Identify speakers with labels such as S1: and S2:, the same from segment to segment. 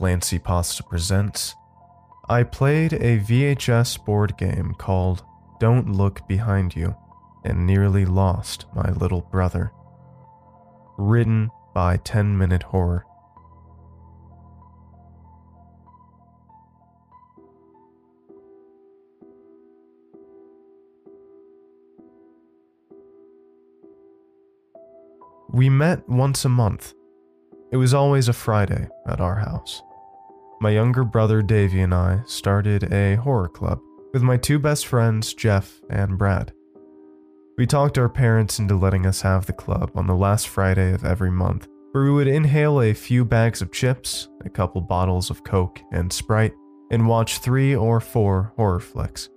S1: Clancy Pasta Presents, I played a VHS board game called Don't Look Behind You and nearly lost my little brother. Written by 10 Minute Horror. We met once a month. It was always a Friday at our house. My younger brother Davey and I started a horror club with my two best friends, Jeff and Brad. We talked our parents into letting us have the club on the last Friday of every month, where we would inhale a few bags of chips, a couple bottles of Coke and Sprite, and watch three or four horror flicks.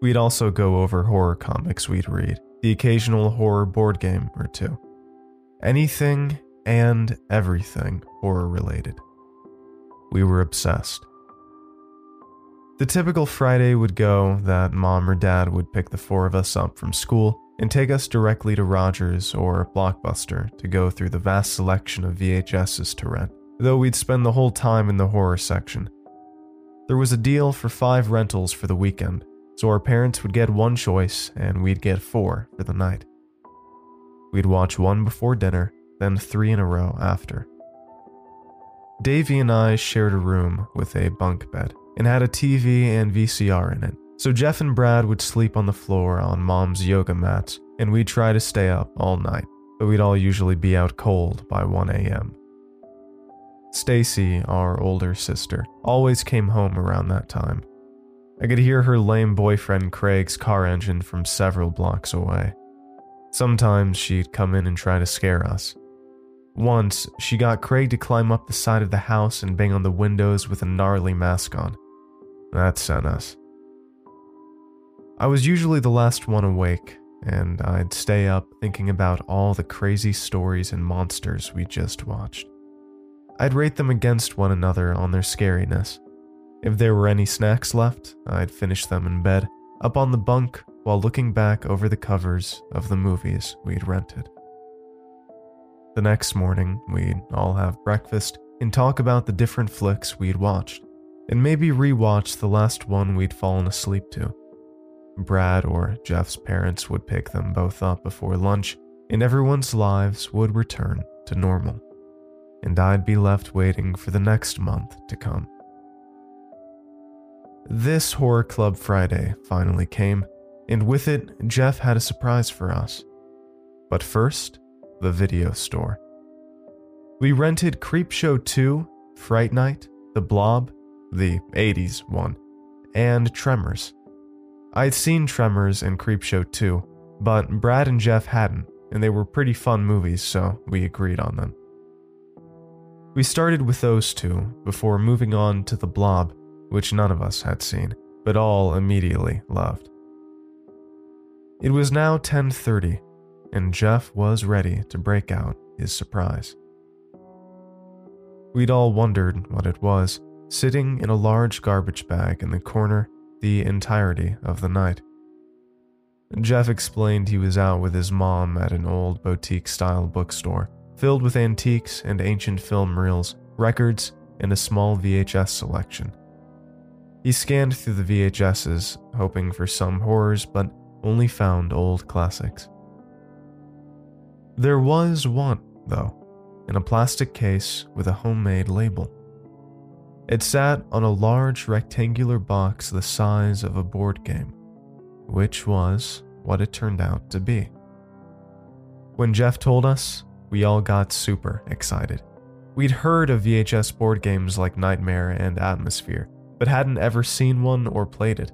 S1: We'd also go over horror comics we'd read, the occasional horror board game or two. Anything and everything horror related. We were obsessed. The typical Friday would go that mom or dad would pick the four of us up from school and take us directly to Rogers or Blockbuster to go through the vast selection of VHSs to rent, though we'd spend the whole time in the horror section. There was a deal for five rentals for the weekend, so our parents would get one choice and we'd get four for the night. We'd watch one before dinner, then three in a row after. Davey and I shared a room with a bunk bed and had a TV and VCR in it, so Jeff and Brad would sleep on the floor on mom's yoga mats, and we'd try to stay up all night, but we'd all usually be out cold by 1 a.m. Stacy, our older sister, always came home around that time. I could hear her lame boyfriend Craig's car engine from several blocks away. Sometimes she'd come in and try to scare us. Once, she got Craig to climb up the side of the house and bang on the windows with a gnarly mask on. That sent us. I was usually the last one awake, and I'd stay up thinking about all the crazy stories and monsters we just watched. I'd rate them against one another on their scariness. If there were any snacks left, I'd finish them in bed, up on the bunk while looking back over the covers of the movies we'd rented. The next morning, we'd all have breakfast and talk about the different flicks we'd watched, and maybe rewatch the last one we'd fallen asleep to. Brad or Jeff's parents would pick them both up before lunch, and everyone's lives would return to normal. And I'd be left waiting for the next month to come. This Horror Club Friday finally came, and with it, Jeff had a surprise for us. But first, the video store. We rented Creepshow 2, Fright Night, The Blob, the 80s one, and Tremors. I'd seen Tremors and Creepshow 2, but Brad and Jeff hadn't, and they were pretty fun movies, so we agreed on them. We started with those two before moving on to The Blob, which none of us had seen, but all immediately loved. It was now 10:30, and Jeff was ready to break out his surprise. We'd all wondered what it was, sitting in a large garbage bag in the corner the entirety of the night. Jeff explained he was out with his mom at an old boutique style bookstore filled with antiques and ancient film reels, records, and a small VHS selection. He scanned through the VHSs, hoping for some horrors, but only found old classics. There was one, though, in a plastic case with a homemade label. It sat on a large rectangular box the size of a board game, which was what it turned out to be. When Jeff told us, we all got super excited. We'd heard of VHS board games like Nightmare and Atmosfear, but hadn't ever seen one or played it.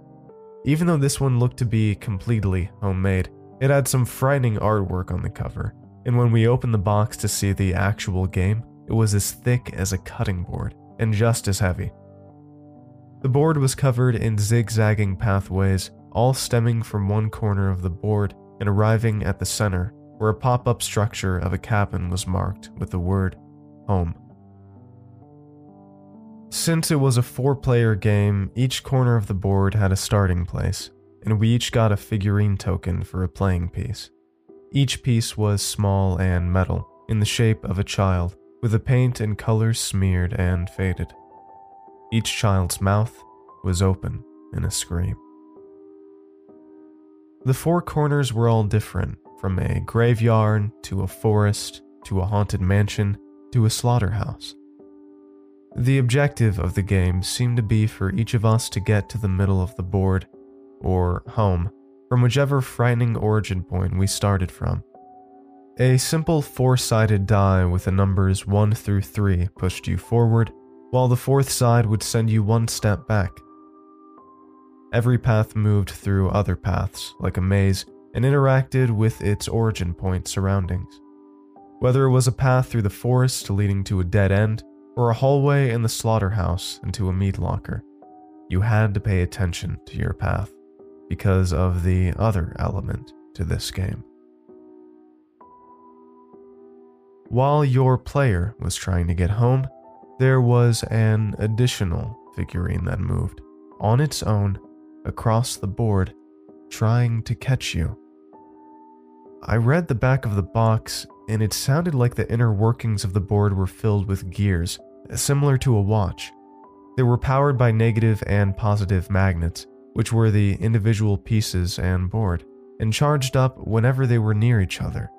S1: Even though this one looked to be completely homemade, it had some frightening artwork on the cover, and when we opened the box to see the actual game, it was as thick as a cutting board and just as heavy. The board was covered in zigzagging pathways, all stemming from one corner of the board and arriving at the center, where a pop up structure of a cabin was marked with the word home. Since it was a four player game, each corner of the board had a starting place, and we each got a figurine token for a playing piece. Each piece was small and metal, in the shape of a child, with the paint and colors smeared and faded. Each child's mouth was open in a scream. The four corners were all different, from a graveyard to a forest to a haunted mansion to a slaughterhouse. The objective of the game seemed to be for each of us to get to the middle of the board, or home, from whichever frightening origin point we started from. A simple four sided die with the numbers 1 through 3 pushed you forward, while the fourth side would send you one step back. Every path moved through other paths, like a maze, and interacted with its origin point surroundings. Whether it was a path through the forest leading to a dead end, or a hallway in the slaughterhouse into a meat locker, you had to pay attention to your path because of the other element to this game. While your player was trying to get home, there was an additional figurine that moved on its own across the board, trying to catch you. I read the back of the box, and it sounded like the inner workings of the board were filled with gears, similar to a watch. They were powered by negative and positive magnets, which were the individual pieces and board, and charged up whenever they were near each other.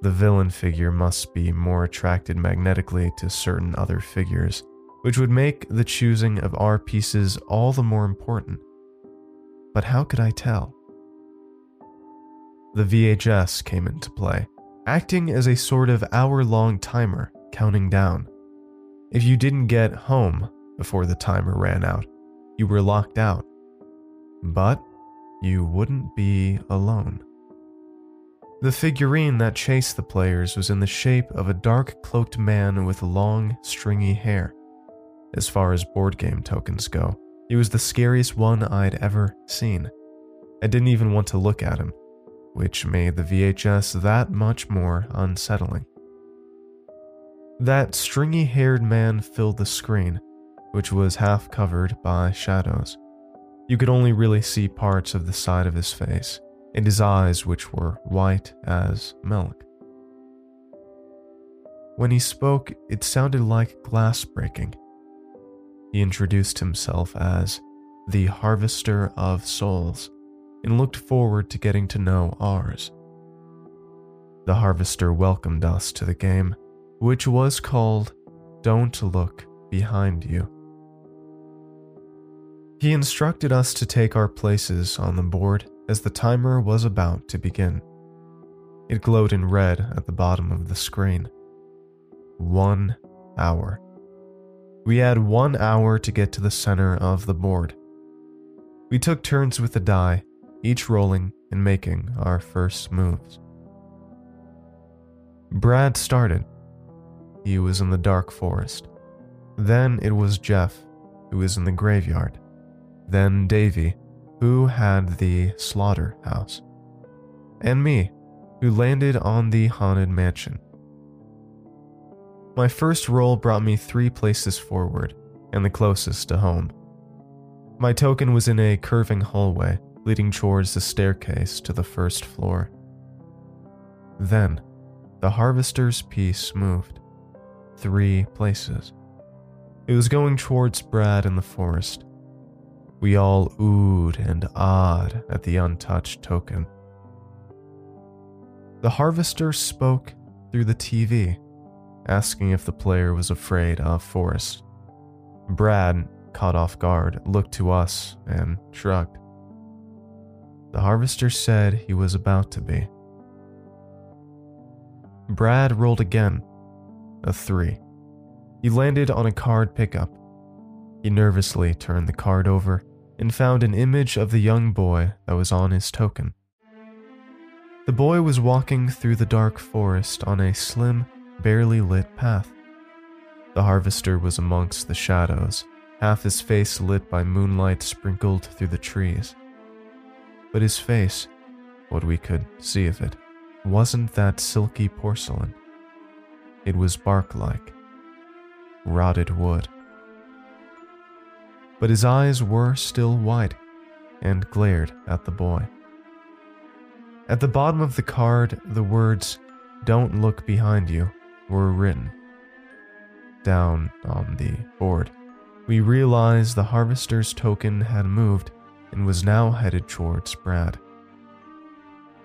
S1: The villain figure must be more attracted magnetically to certain other figures, which would make the choosing of our pieces all the more important. But how could I tell? The VHS came into play, acting as a sort of hour long timer counting down. If you didn't get home before the timer ran out, you were locked out. But you wouldn't be alone. The figurine that chased the players was in the shape of a dark cloaked man with long, stringy hair. As far as board game tokens go, he was the scariest one I'd ever seen. I didn't even want to look at him, which made the VHS that much more unsettling. That stringy haired man filled the screen, which was half covered by shadows. You could only really see parts of the side of his face, and his eyes, which were white as milk. When he spoke, it sounded like glass breaking, he introduced himself as the Harvester of Souls and looked forward to getting to know ours. The Harvester welcomed us to the game, which was called Don't Look Behind You. He instructed us to take our places on the board as the timer was about to begin. It glowed in red at the bottom of the screen. One hour. We had one hour to get to the center of the board. We took turns with the die, each rolling and making our first moves. Brad started. He was in the dark forest. Then it was Jeff, who was in the graveyard. Then Davy, who had the slaughterhouse. And me, who landed on the haunted mansion. My first roll brought me three places forward, and the closest to home. My token was in a curving hallway leading towards the staircase to the first floor. Then, the harvester's piece moved. Three places. It was going towards Brad in the forest. We all oohed and awed at the untouched token. The harvester spoke through the TV asking if the player was afraid of forest. Brad, caught off guard, looked to us and shrugged. The harvester said he was about to be. Brad rolled again, a three. He landed on a card pickup. He nervously turned the card over and found an image of the young boy that was on his token. The boy was walking through the dark forest on a slim, barely lit path. The harvester was amongst the shadows, half his face lit by moonlight sprinkled through the trees. But his face, what we could see of it, wasn't that silky porcelain. It was bark like, rotted wood. But his eyes were still wide and glared at the boy. At the bottom of the card, the words, Don't look behind you, were written, down on the board, we realized the harvester's token had moved and was now headed towards Brad.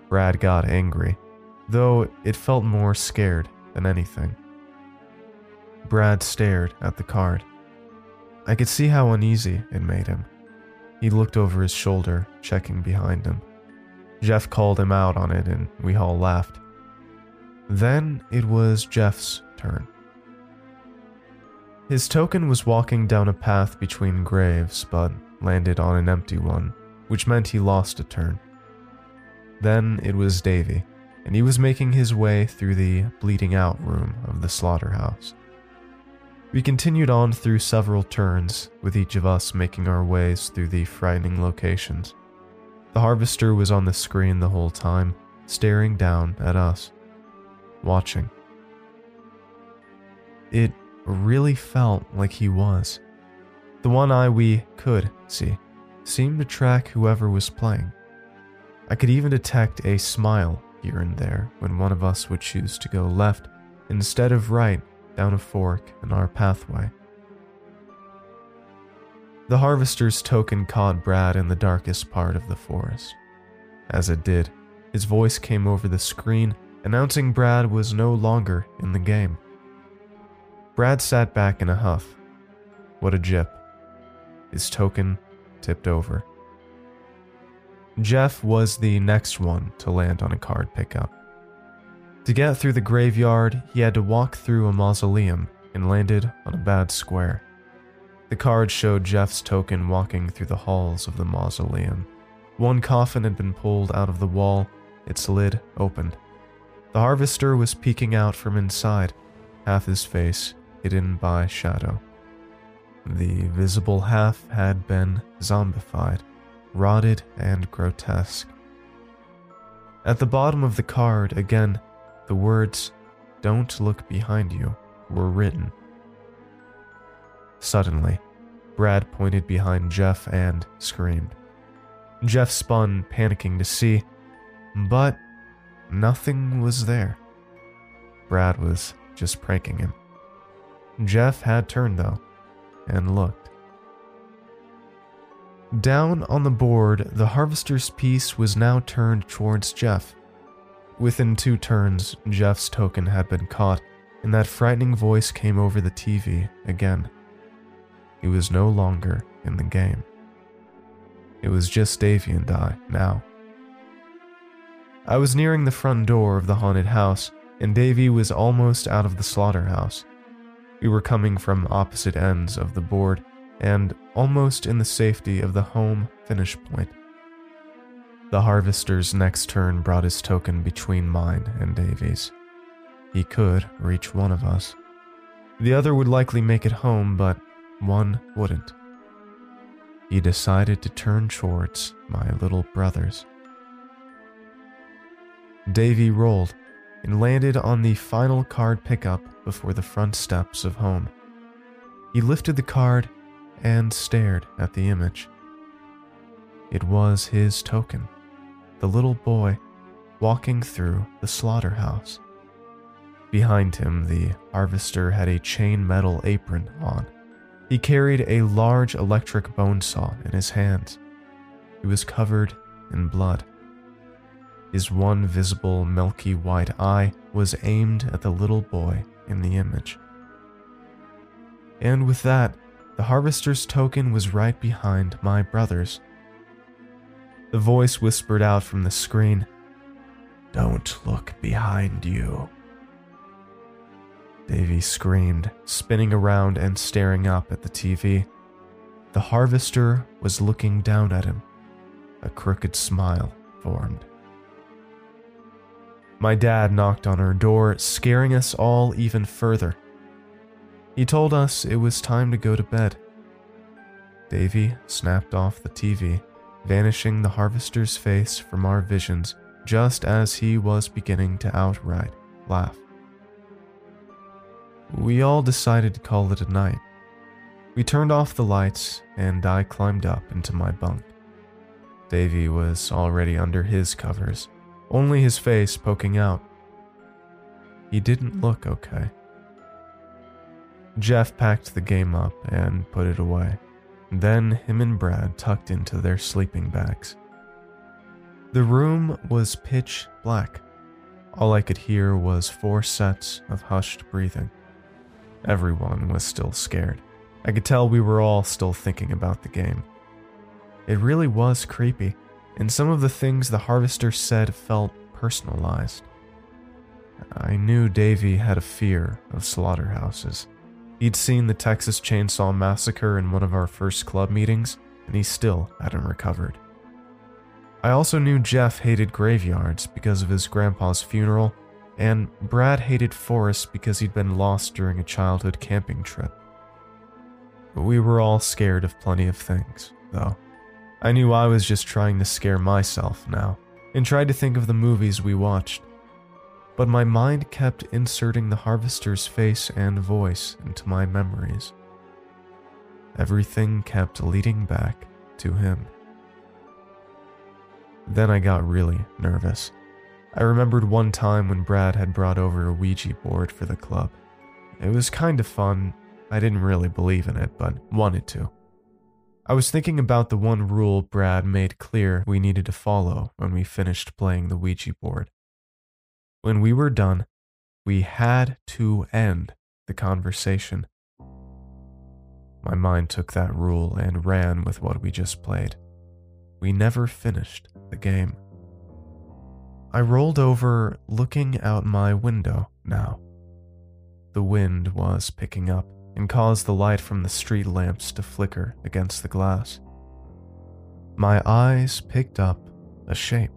S1: Brad got angry, though it felt more scared than anything. Brad stared at the card. I could see how uneasy it made him. He looked over his shoulder, checking behind him. Jeff called him out on it, and we all laughed. Then it was Jeff's turn. His token was walking down a path between graves, but landed on an empty one, which meant he lost a turn. Then it was Davy, and he was making his way through the bleeding out room of the slaughterhouse. We continued on through several turns, with each of us making our ways through the frightening locations. The harvester was on the screen the whole time, staring down at us, watching. It really felt like he was. The one eye we could see seemed to track whoever was playing. I could even detect a smile here and there when one of us would choose to go left instead of right down a fork in our pathway. The harvester's token caught Brad in the darkest part of the forest. As it did, his voice came over the screen announcing Brad was no longer in the game. Brad sat back in a huff. What a jip. His token tipped over. Jeff was the next one to land on a card pickup. To get through the graveyard, he had to walk through a mausoleum and landed on a bad square. The card showed Jeff's token walking through the halls of the mausoleum. One coffin had been pulled out of the wall, its lid opened. The harvester was peeking out from inside, half his face hidden by shadow. The visible half had been zombified, rotted and grotesque. At the bottom of the card, again, the words, Don't look behind you, were written. Suddenly, Brad pointed behind Jeff and screamed. Jeff spun, panicking to see, but nothing was there. Brad was just pranking him. Jeff had turned, though, and looked. Down on the board, the harvester's piece was now turned towards Jeff. Within two turns, Jeff's token had been caught, and that frightening voice came over the TV again. He was no longer in the game. It was just Davy and I now. I was nearing the front door of the haunted house, and Davy was almost out of the slaughterhouse. We were coming from opposite ends of the board and almost in the safety of the home finish point. The harvester's next turn brought his token between mine and Davy's. He could reach one of us. The other would likely make it home, but one wouldn't. He decided to turn towards my little brothers. Davy rolled and landed on the final card pickup before the front steps of home. He lifted the card and stared at the image. It was his token, the little boy walking through the slaughterhouse. Behind him, the harvester had a chain metal apron on. He carried a large electric bone saw in his hands. He was covered in blood. His one visible milky white eye was aimed at the little boy in the image. And with that, the harvester's token was right behind my brother's. The voice whispered out from the screen Don't look behind you. Davy screamed, spinning around and staring up at the TV. The harvester was looking down at him. A crooked smile formed. My dad knocked on our door, scaring us all even further. He told us it was time to go to bed. Davy snapped off the TV, vanishing the harvester's face from our visions just as he was beginning to outright laugh. We all decided to call it a night. We turned off the lights and I climbed up into my bunk. Davy was already under his covers, only his face poking out. He didn't look okay. Jeff packed the game up and put it away. Then him and Brad tucked into their sleeping bags. The room was pitch black. All I could hear was four sets of hushed breathing. Everyone was still scared. I could tell we were all still thinking about the game. It really was creepy, and some of the things the harvester said felt personalized. I knew Davy had a fear of slaughterhouses. He'd seen the Texas Chainsaw Massacre in one of our first club meetings, and he still hadn't recovered. I also knew Jeff hated graveyards because of his grandpa's funeral, and Brad hated forests because he'd been lost during a childhood camping trip. But we were all scared of plenty of things, though. I knew I was just trying to scare myself now, and tried to think of the movies we watched but my mind kept inserting the harvester's face and voice into my memories. Everything kept leading back to him. Then I got really nervous. I remembered one time when Brad had brought over a Ouija board for the club. It was kind of fun. I didn't really believe in it, but wanted to. I was thinking about the one rule Brad made clear we needed to follow when we finished playing the Ouija board. When we were done, we had to end the conversation. My mind took that rule and ran with what we just played. We never finished the game. I rolled over, looking out my window now. The wind was picking up and caused the light from the street lamps to flicker against the glass. My eyes picked up a shape.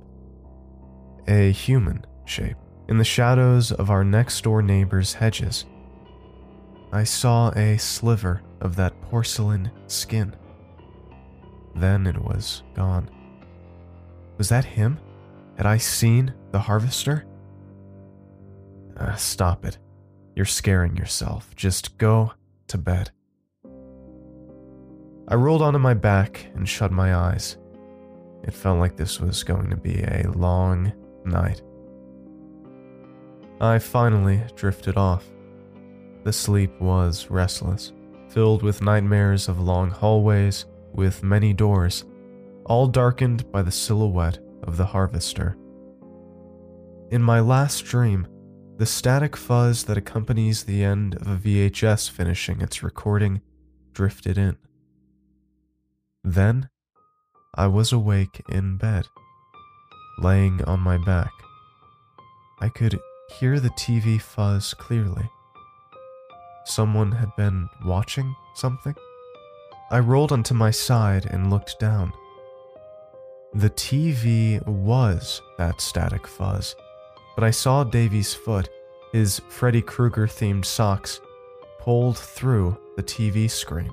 S1: A human shape in the shadows of our next door neighbor's hedges. I saw a sliver of that porcelain skin. Then it was gone. Was that him? Had I seen the harvester? Uh, stop it. You're scaring yourself. Just go to bed. I rolled onto my back and shut my eyes. It felt like this was going to be a long night. I finally drifted off. The sleep was restless, filled with nightmares of long hallways with many doors, all darkened by the silhouette of the harvester. In my last dream, the static fuzz that accompanies the end of a VHS finishing its recording drifted in. Then, I was awake in bed, laying on my back. I could hear the TV fuzz clearly. Someone had been watching something? I rolled onto my side and looked down. The TV was that static fuzz, but I saw Davy's foot, his Freddy Krueger themed socks, pulled through the TV screen.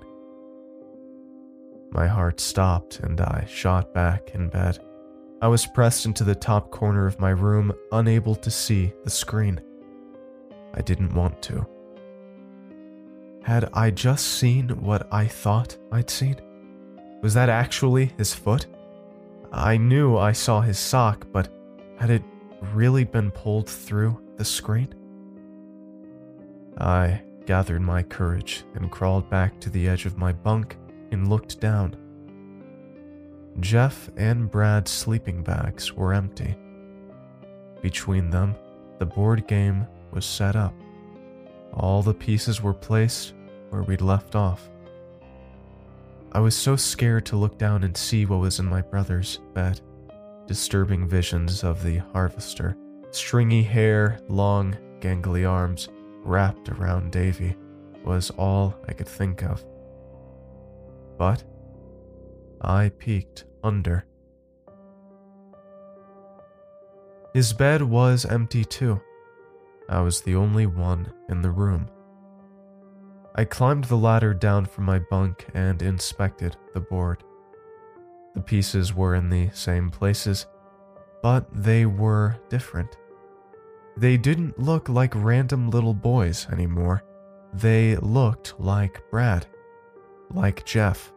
S1: My heart stopped and I shot back in bed. I was pressed into the top corner of my room, unable to see the screen. I didn't want to. Had I just seen what I thought I'd seen? Was that actually his foot? I knew I saw his sock, but had it really been pulled through the screen? I gathered my courage and crawled back to the edge of my bunk and looked down. Jeff and Brad's sleeping bags were empty. Between them, the board game was set up. All the pieces were placed where we'd left off. I was so scared to look down and see what was in my brother's bed. Disturbing visions of the harvester, stringy hair, long, gangly arms wrapped around Davy, was all I could think of. But I peeked under. His bed was empty too. I was the only one in the room. I climbed the ladder down from my bunk and inspected the board. The pieces were in the same places, but they were different. They didn't look like random little boys anymore. They looked like Brad, like Jeff,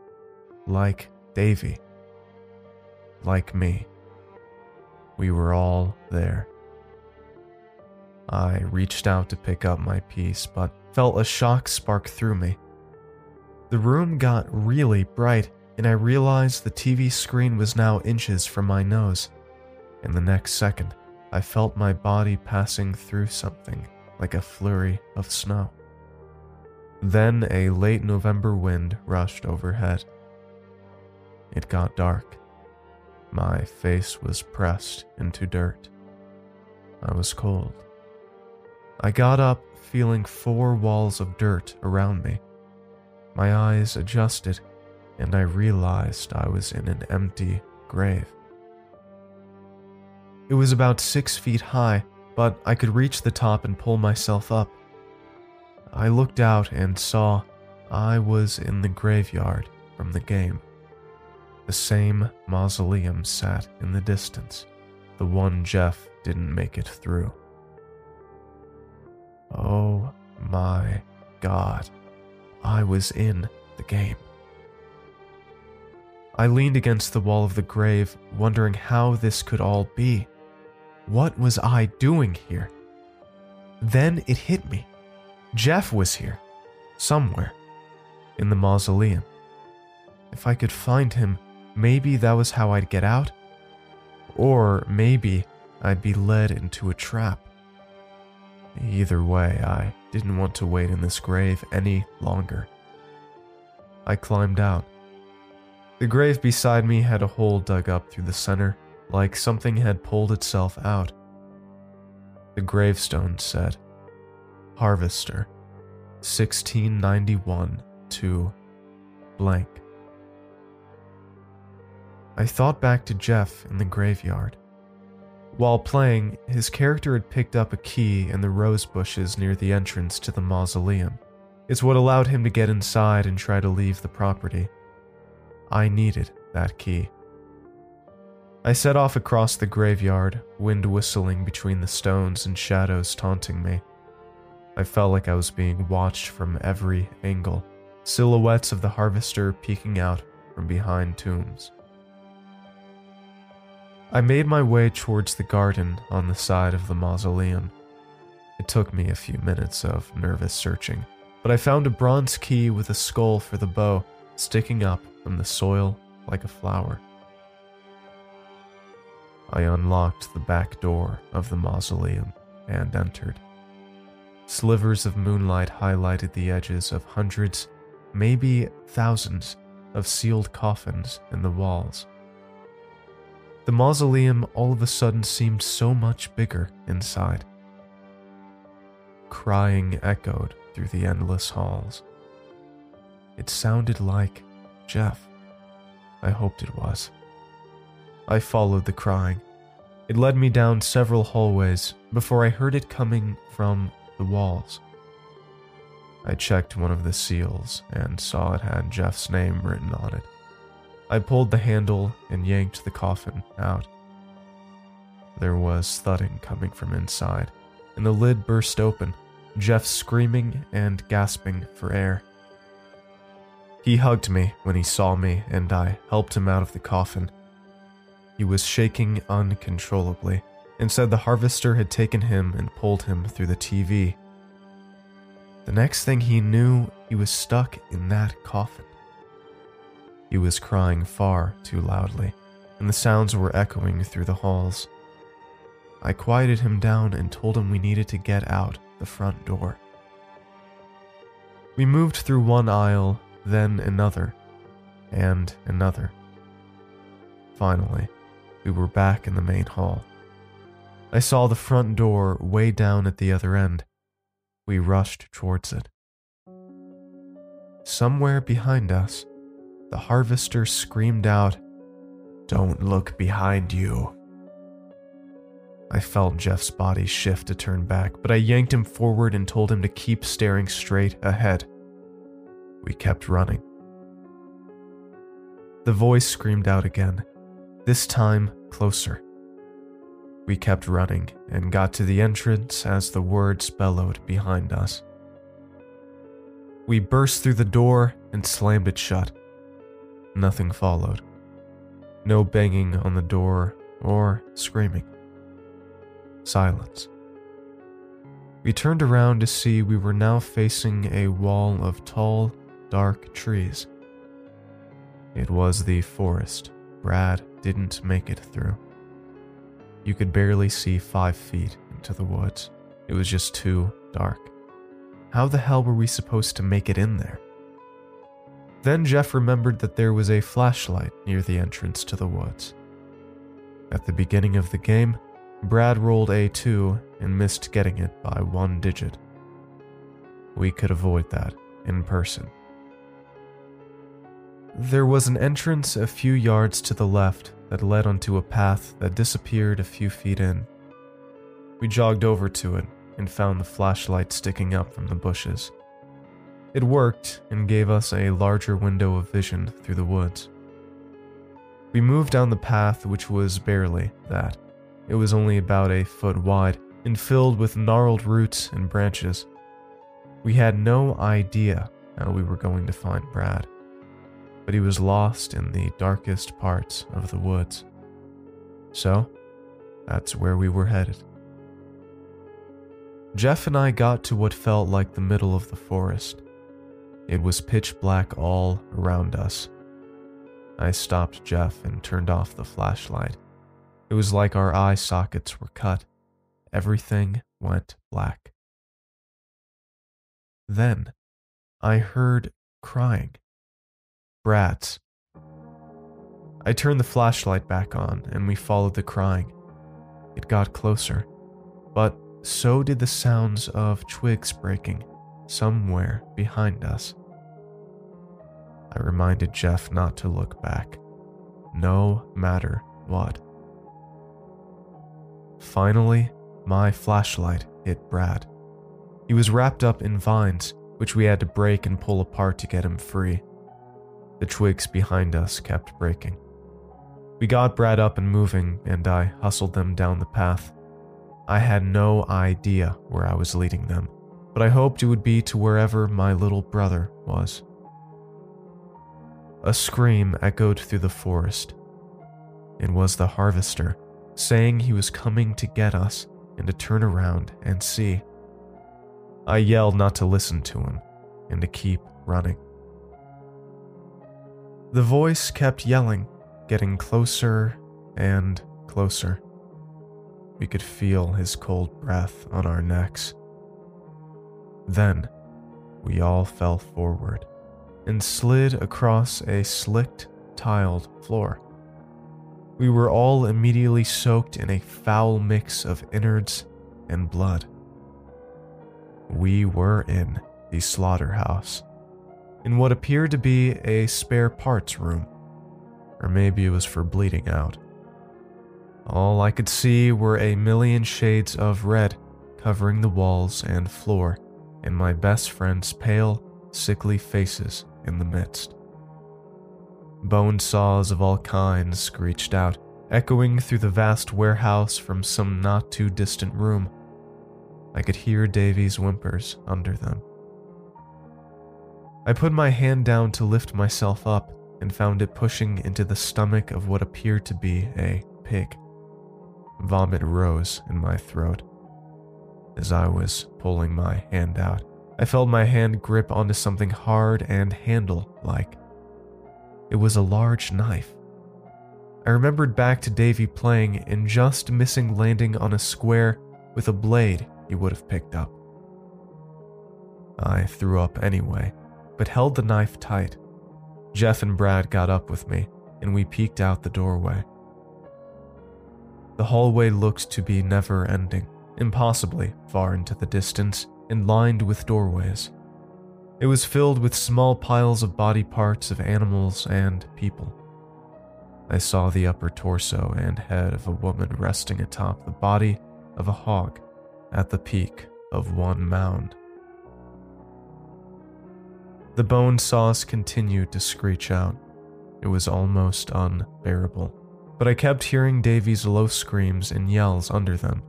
S1: like Davy like me. We were all there. I reached out to pick up my piece, but felt a shock spark through me. The room got really bright, and I realized the TV screen was now inches from my nose. In the next second, I felt my body passing through something like a flurry of snow. Then a late November wind rushed overhead. It got dark. My face was pressed into dirt. I was cold. I got up feeling four walls of dirt around me. My eyes adjusted, and I realized I was in an empty grave. It was about six feet high, but I could reach the top and pull myself up. I looked out and saw I was in the graveyard from the game. The same mausoleum sat in the distance, the one Jeff didn't make it through. Oh my god, I was in the game. I leaned against the wall of the grave, wondering how this could all be. What was I doing here? Then it hit me. Jeff was here, somewhere, in the mausoleum. If I could find him, maybe that was how I'd get out. Or maybe I'd be led into a trap. Either way, I didn't want to wait in this grave any longer. I climbed out. The grave beside me had a hole dug up through the center, like something had pulled itself out. The gravestone said, Harvester, 1691 to blank. I thought back to Jeff in the graveyard. While playing, his character had picked up a key in the rose bushes near the entrance to the mausoleum. It's what allowed him to get inside and try to leave the property. I needed that key. I set off across the graveyard, wind whistling between the stones and shadows taunting me. I felt like I was being watched from every angle, silhouettes of the harvester peeking out from behind tombs. I made my way towards the garden on the side of the mausoleum. It took me a few minutes of nervous searching, but I found a bronze key with a skull for the bow sticking up from the soil like a flower. I unlocked the back door of the mausoleum and entered. Slivers of moonlight highlighted the edges of hundreds, maybe thousands, of sealed coffins in the walls. The mausoleum all of a sudden seemed so much bigger inside. Crying echoed through the endless halls. It sounded like Jeff. I hoped it was. I followed the crying. It led me down several hallways before I heard it coming from the walls. I checked one of the seals and saw it had Jeff's name written on it. I pulled the handle and yanked the coffin out. There was thudding coming from inside, and the lid burst open, Jeff screaming and gasping for air. He hugged me when he saw me, and I helped him out of the coffin. He was shaking uncontrollably and said the harvester had taken him and pulled him through the TV. The next thing he knew, he was stuck in that coffin. He was crying far too loudly, and the sounds were echoing through the halls. I quieted him down and told him we needed to get out the front door. We moved through one aisle, then another, and another. Finally, we were back in the main hall. I saw the front door way down at the other end. We rushed towards it. Somewhere behind us, the harvester screamed out, Don't look behind you. I felt Jeff's body shift to turn back, but I yanked him forward and told him to keep staring straight ahead. We kept running. The voice screamed out again, this time closer. We kept running and got to the entrance as the words bellowed behind us. We burst through the door and slammed it shut. Nothing followed. No banging on the door or screaming. Silence. We turned around to see we were now facing a wall of tall, dark trees. It was the forest Brad didn't make it through. You could barely see five feet into the woods. It was just too dark. How the hell were we supposed to make it in there? Then Jeff remembered that there was a flashlight near the entrance to the woods. At the beginning of the game, Brad rolled A2 and missed getting it by one digit. We could avoid that in person. There was an entrance a few yards to the left that led onto a path that disappeared a few feet in. We jogged over to it and found the flashlight sticking up from the bushes. It worked and gave us a larger window of vision through the woods. We moved down the path, which was barely that. It was only about a foot wide and filled with gnarled roots and branches. We had no idea how we were going to find Brad, but he was lost in the darkest parts of the woods. So, that's where we were headed. Jeff and I got to what felt like the middle of the forest. It was pitch black all around us. I stopped Jeff and turned off the flashlight. It was like our eye sockets were cut. Everything went black. Then I heard crying. Brats. I turned the flashlight back on and we followed the crying. It got closer, but so did the sounds of twigs breaking somewhere behind us. I reminded Jeff not to look back, no matter what. Finally, my flashlight hit Brad. He was wrapped up in vines, which we had to break and pull apart to get him free. The twigs behind us kept breaking. We got Brad up and moving, and I hustled them down the path. I had no idea where I was leading them, but I hoped it would be to wherever my little brother was. A scream echoed through the forest. It was the harvester, saying he was coming to get us and to turn around and see. I yelled not to listen to him and to keep running. The voice kept yelling, getting closer and closer. We could feel his cold breath on our necks. Then, we all fell forward and slid across a slicked, tiled floor. We were all immediately soaked in a foul mix of innards and blood. We were in the slaughterhouse, in what appeared to be a spare parts room, or maybe it was for bleeding out. All I could see were a million shades of red covering the walls and floor, and my best friend's pale, sickly faces in the midst. Bone saws of all kinds screeched out, echoing through the vast warehouse from some not too distant room. I could hear Davy's whimpers under them. I put my hand down to lift myself up and found it pushing into the stomach of what appeared to be a pig. Vomit rose in my throat. As I was pulling my hand out, I felt my hand grip onto something hard and handle like. It was a large knife. I remembered back to Davy playing and just missing landing on a square with a blade he would have picked up. I threw up anyway, but held the knife tight. Jeff and Brad got up with me, and we peeked out the doorway. The hallway looked to be never ending, impossibly far into the distance, and lined with doorways. It was filled with small piles of body parts of animals and people. I saw the upper torso and head of a woman resting atop the body of a hog at the peak of one mound. The bone saws continued to screech out. It was almost unbearable, but I kept hearing Davy's low screams and yells under them.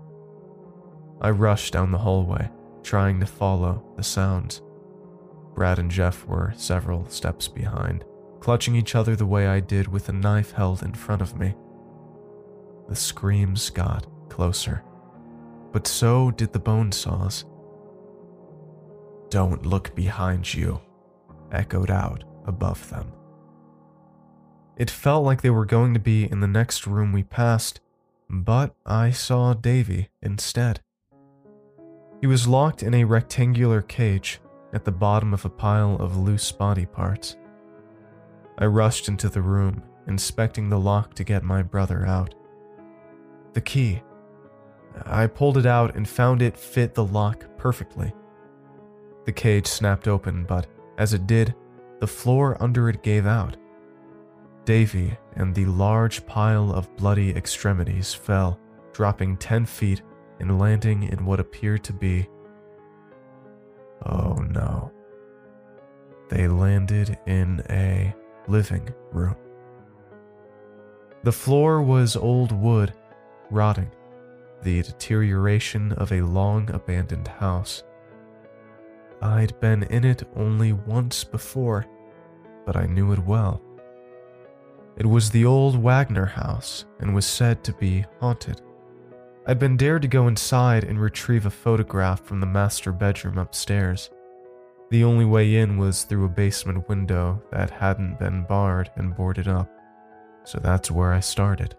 S1: I rushed down the hallway, trying to follow the sounds. Brad and Jeff were several steps behind, clutching each other the way I did with a knife held in front of me. The screams got closer, but so did the bone saws, Don't look behind you, echoed out above them. It felt like they were going to be in the next room we passed, but I saw Davy instead. He was locked in a rectangular cage at the bottom of a pile of loose body parts. I rushed into the room, inspecting the lock to get my brother out. The key. I pulled it out and found it fit the lock perfectly. The cage snapped open, but as it did, the floor under it gave out. Davy and the large pile of bloody extremities fell, dropping 10 feet and landing in what appeared to be. Oh no. They landed in a living room. The floor was old wood, rotting, the deterioration of a long abandoned house. I'd been in it only once before, but I knew it well. It was the old Wagner house and was said to be haunted. I'd been dared to go inside and retrieve a photograph from the master bedroom upstairs. The only way in was through a basement window that hadn't been barred and boarded up, so that's where I started.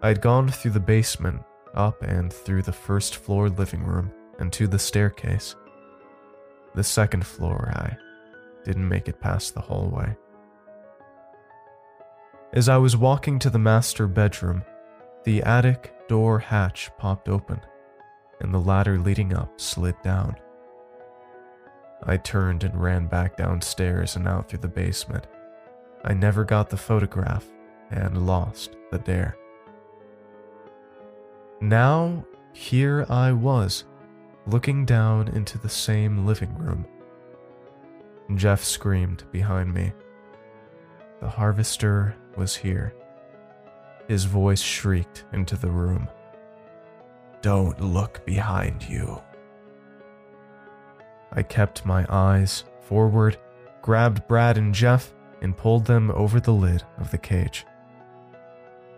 S1: I'd gone through the basement, up and through the first floor living room, and to the staircase. The second floor, I didn't make it past the hallway. As I was walking to the master bedroom, the attic door hatch popped open, and the ladder leading up slid down. I turned and ran back downstairs and out through the basement. I never got the photograph and lost the dare. Now, here I was, looking down into the same living room. Jeff screamed behind me. The harvester was here. His voice shrieked into the room. Don't look behind you. I kept my eyes forward, grabbed Brad and Jeff, and pulled them over the lid of the cage.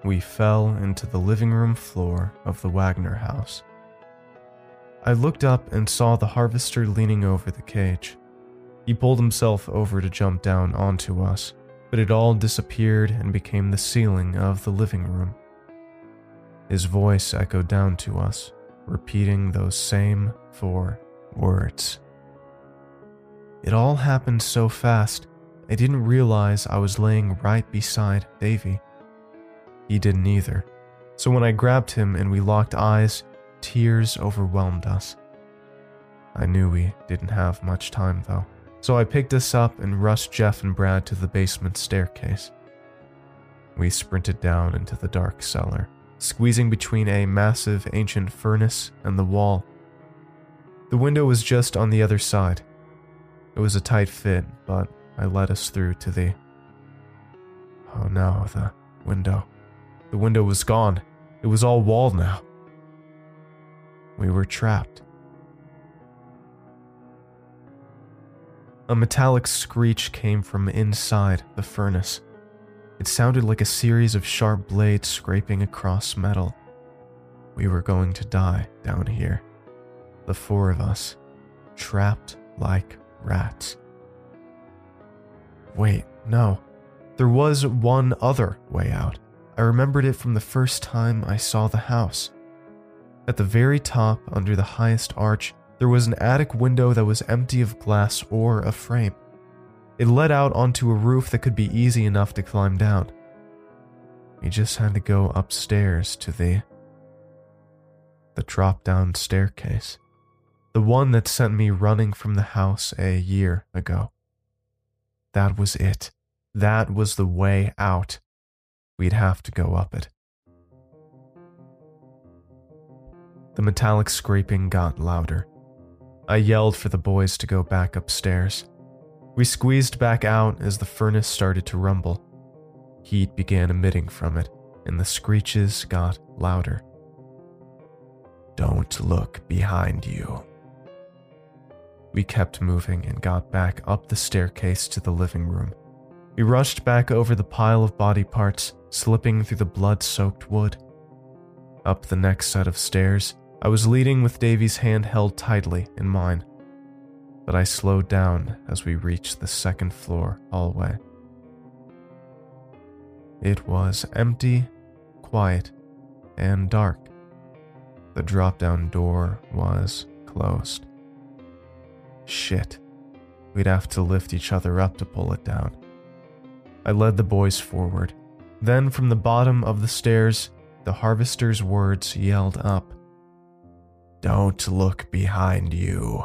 S1: We fell into the living room floor of the Wagner house. I looked up and saw the harvester leaning over the cage. He pulled himself over to jump down onto us, but it all disappeared and became the ceiling of the living room. His voice echoed down to us, repeating those same four words. It all happened so fast, I didn't realize I was laying right beside Davy. He didn't either, so when I grabbed him and we locked eyes, tears overwhelmed us. I knew we didn't have much time though so I picked us up and rushed Jeff and Brad to the basement staircase. We sprinted down into the dark cellar, squeezing between a massive ancient furnace and the wall. The window was just on the other side. It was a tight fit, but I led us through to the. Oh no, the window. The window was gone. It was all walled now. We were trapped. A metallic screech came from inside the furnace. It sounded like a series of sharp blades scraping across metal. We were going to die down here. The four of us, trapped like rats. Wait, no. There was one other way out. I remembered it from the first time I saw the house. At the very top, under the highest arch, there was an attic window that was empty of glass or a frame. It led out onto a roof that could be easy enough to climb down. We just had to go upstairs to the. the drop down staircase. The one that sent me running from the house a year ago. That was it. That was the way out. We'd have to go up it. The metallic scraping got louder. I yelled for the boys to go back upstairs. We squeezed back out as the furnace started to rumble. Heat began emitting from it, and the screeches got louder. Don't look behind you. We kept moving and got back up the staircase to the living room. We rushed back over the pile of body parts, slipping through the blood soaked wood. Up the next set of stairs, I was leading with Davy's hand held tightly in mine. but I slowed down as we reached the second floor hallway. It was empty, quiet, and dark. The drop down door was closed. Shit. We'd have to lift each other up to pull it down. I led the boys forward. Then, from the bottom of the stairs, the harvester's words yelled up Don't look behind you.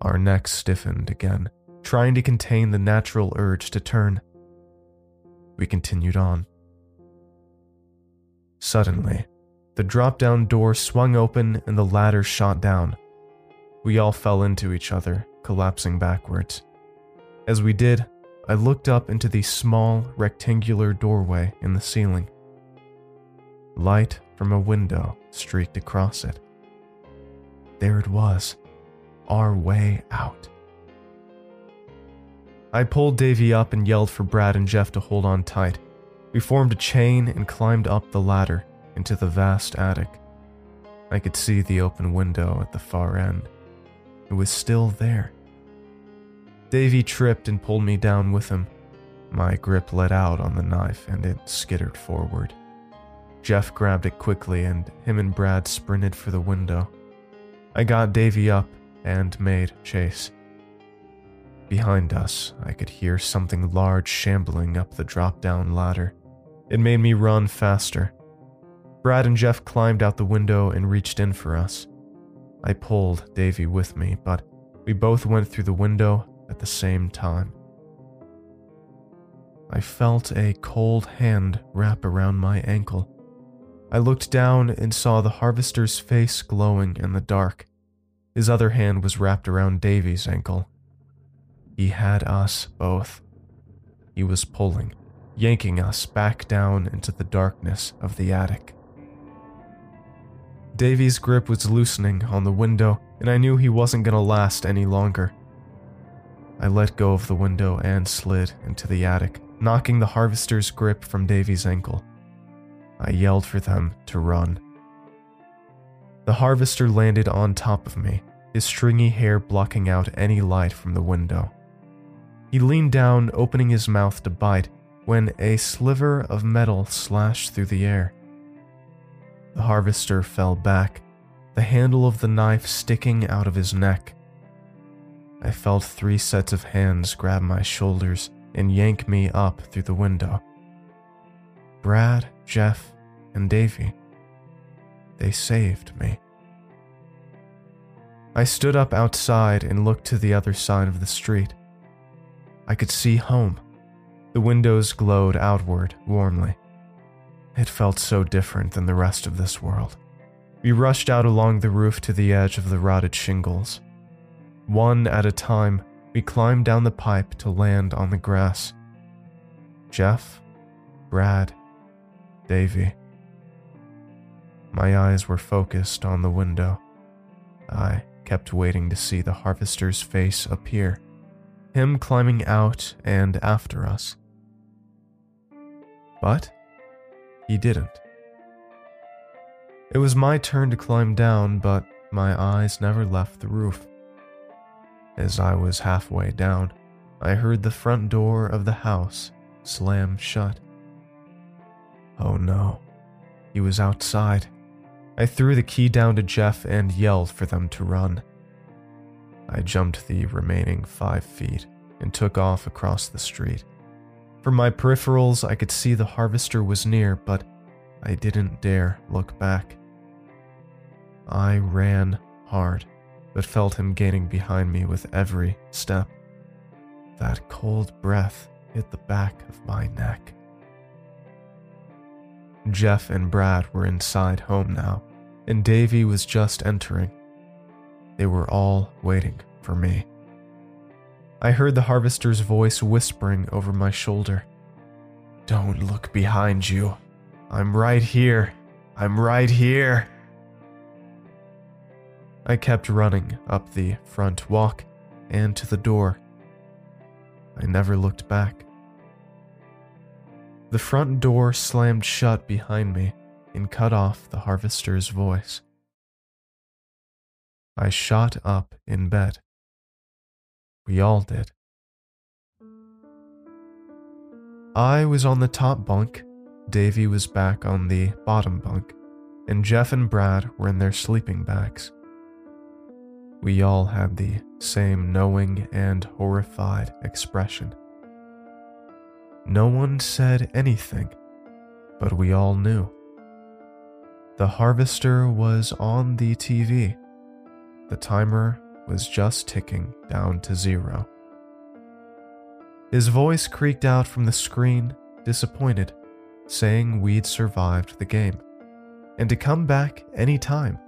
S1: Our necks stiffened again, trying to contain the natural urge to turn. We continued on. Suddenly, the drop down door swung open and the ladder shot down. We all fell into each other, collapsing backwards. As we did, I looked up into the small, rectangular doorway in the ceiling. Light from a window streaked across it. There it was, our way out. I pulled Davy up and yelled for Brad and Jeff to hold on tight. We formed a chain and climbed up the ladder into the vast attic. I could see the open window at the far end. It was still there. Davy tripped and pulled me down with him. My grip let out on the knife and it skittered forward. Jeff grabbed it quickly and him and Brad sprinted for the window. I got Davy up and made chase. Behind us, I could hear something large shambling up the drop down ladder. It made me run faster. Brad and Jeff climbed out the window and reached in for us. I pulled Davy with me, but we both went through the window at the same time. I felt a cold hand wrap around my ankle. I looked down and saw the harvester's face glowing in the dark. His other hand was wrapped around Davy's ankle. He had us both. He was pulling, yanking us back down into the darkness of the attic. Davy's grip was loosening on the window, and I knew he wasn't going to last any longer. I let go of the window and slid into the attic, knocking the harvester's grip from Davy's ankle. I yelled for them to run. The harvester landed on top of me, his stringy hair blocking out any light from the window. He leaned down, opening his mouth to bite, when a sliver of metal slashed through the air. The harvester fell back, the handle of the knife sticking out of his neck. I felt three sets of hands grab my shoulders and yank me up through the window. Brad, Jeff, and Davy. They saved me. I stood up outside and looked to the other side of the street. I could see home. The windows glowed outward warmly. It felt so different than the rest of this world. We rushed out along the roof to the edge of the rotted shingles. One at a time, we climbed down the pipe to land on the grass. Jeff, Brad, Davy. My eyes were focused on the window. I kept waiting to see the harvester's face appear him climbing out and after us. But he didn't. It was my turn to climb down, but my eyes never left the roof. As I was halfway down, I heard the front door of the house slam shut. Oh no, he was outside. I threw the key down to Jeff and yelled for them to run. I jumped the remaining five feet and took off across the street. From my peripherals, I could see the harvester was near, but I didn't dare look back. I ran hard, but felt him gaining behind me with every step. That cold breath hit the back of my neck. Jeff and Brad were inside home now, and Davy was just entering. They were all waiting for me. I heard the harvester's voice whispering over my shoulder. Don't look behind you. I'm right here. I'm right here. I kept running up the front walk and to the door. I never looked back. The front door slammed shut behind me and cut off the harvester's voice. I shot up in bed. We all did. I was on the top bunk, Davy was back on the bottom bunk, and Jeff and Brad were in their sleeping bags. We all had the same knowing and horrified expression. No one said anything, but we all knew. The harvester was on the TV. The timer was just ticking down to zero. His voice creaked out from the screen, disappointed, saying we'd survived the game, and to come back any time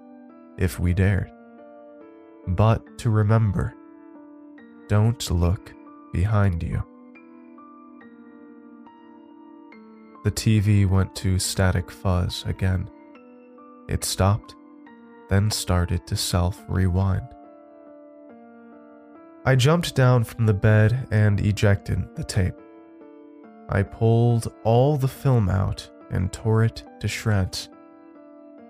S1: if we dared. But to remember, don't look behind you. The TV went to static fuzz again. It stopped, then started to self rewind. I jumped down from the bed and ejected the tape. I pulled all the film out and tore it to shreds.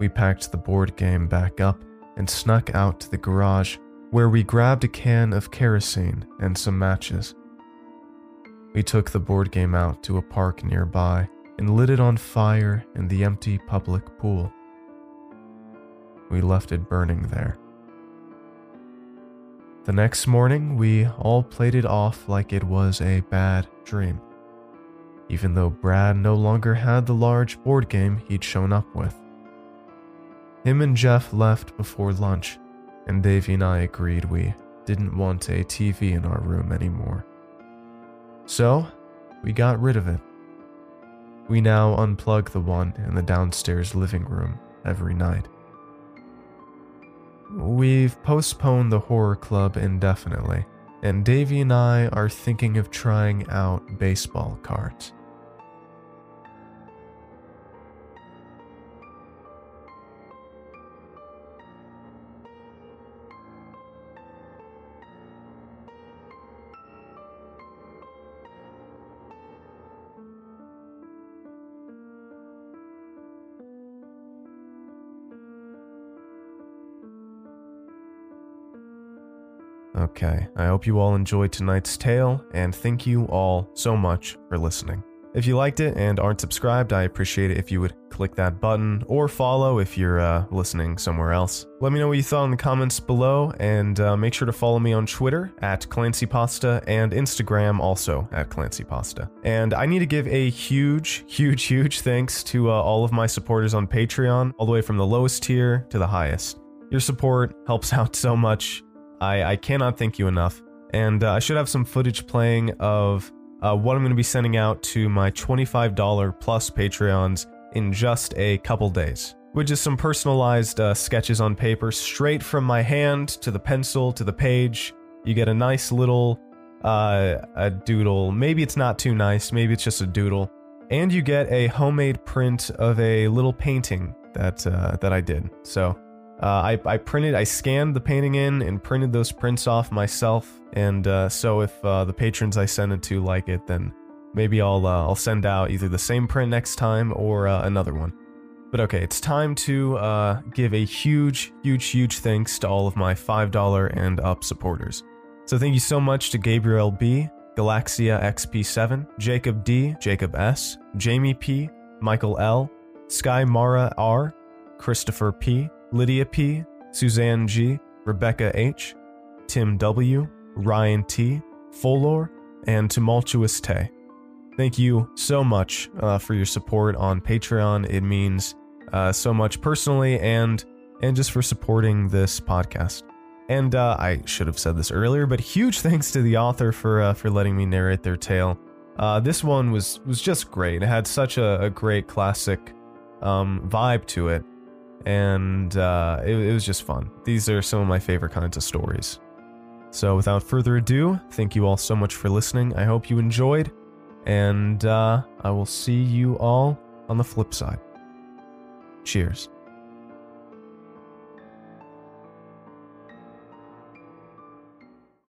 S1: We packed the board game back up and snuck out to the garage, where we grabbed a can of kerosene and some matches. We took the board game out to a park nearby and lit it on fire in the empty public pool. We left it burning there. The next morning, we all played it off like it was a bad dream, even though Brad no longer had the large board game he'd shown up with. Him and Jeff left before lunch, and Davy and I agreed we didn't want a TV in our room anymore. So, we got rid of it. We now unplug the one in the downstairs living room every night. We've postponed the horror club indefinitely, and Davy and I are thinking of trying out baseball cards. Okay, I hope you all enjoyed tonight's tale, and thank you all so much for listening. If you liked it and aren't subscribed, I appreciate it if you would click that button or follow if you're uh, listening somewhere else. Let me know what you thought in the comments below, and uh, make sure to follow me on Twitter at Clancy Pasta and Instagram also at Clancy Pasta. And I need to give a huge, huge, huge thanks to uh, all of my supporters on Patreon, all the way from the lowest tier to the highest. Your support helps out so much I, I cannot thank you enough. And uh, I should have some footage playing of uh, what I'm going to be sending out to my $25 plus Patreons in just a couple days, which is some personalized uh, sketches on paper straight from my hand to the pencil to the page. You get a nice little uh, a doodle. Maybe it's not too nice, maybe it's just a doodle. And you get a homemade print of a little painting that uh, that I did. So uh, I, I printed, I scanned the painting in and printed those prints off myself. And uh, so if uh, the patrons I send it to like it, then maybe I'll uh, I'll send out either the same print next time or uh, another one. But okay, it's time to uh, give a huge, huge, huge thanks to all of my $5 and up supporters. So thank you so much to Gabriel B, Galaxia XP7, Jacob D, Jacob S, Jamie P, Michael L, Sky Mara R, Christopher P, Lydia P., Suzanne G., Rebecca H., Tim W., Ryan T., Folor, and Tumultuous Tay. Thank you so much uh, for your support on Patreon. It means uh, so much personally and and just for supporting this podcast. And uh, I should have said this earlier, but huge thanks to the author for uh, for letting me narrate their tale. Uh, this one was was just great. It had such a, a great classic um, vibe to it, and uh, it, it was just fun. These are some of my favorite kinds of stories. So, without further ado, thank you all so much for listening. I hope you enjoyed, and uh, I will see you all on the flip side. Cheers.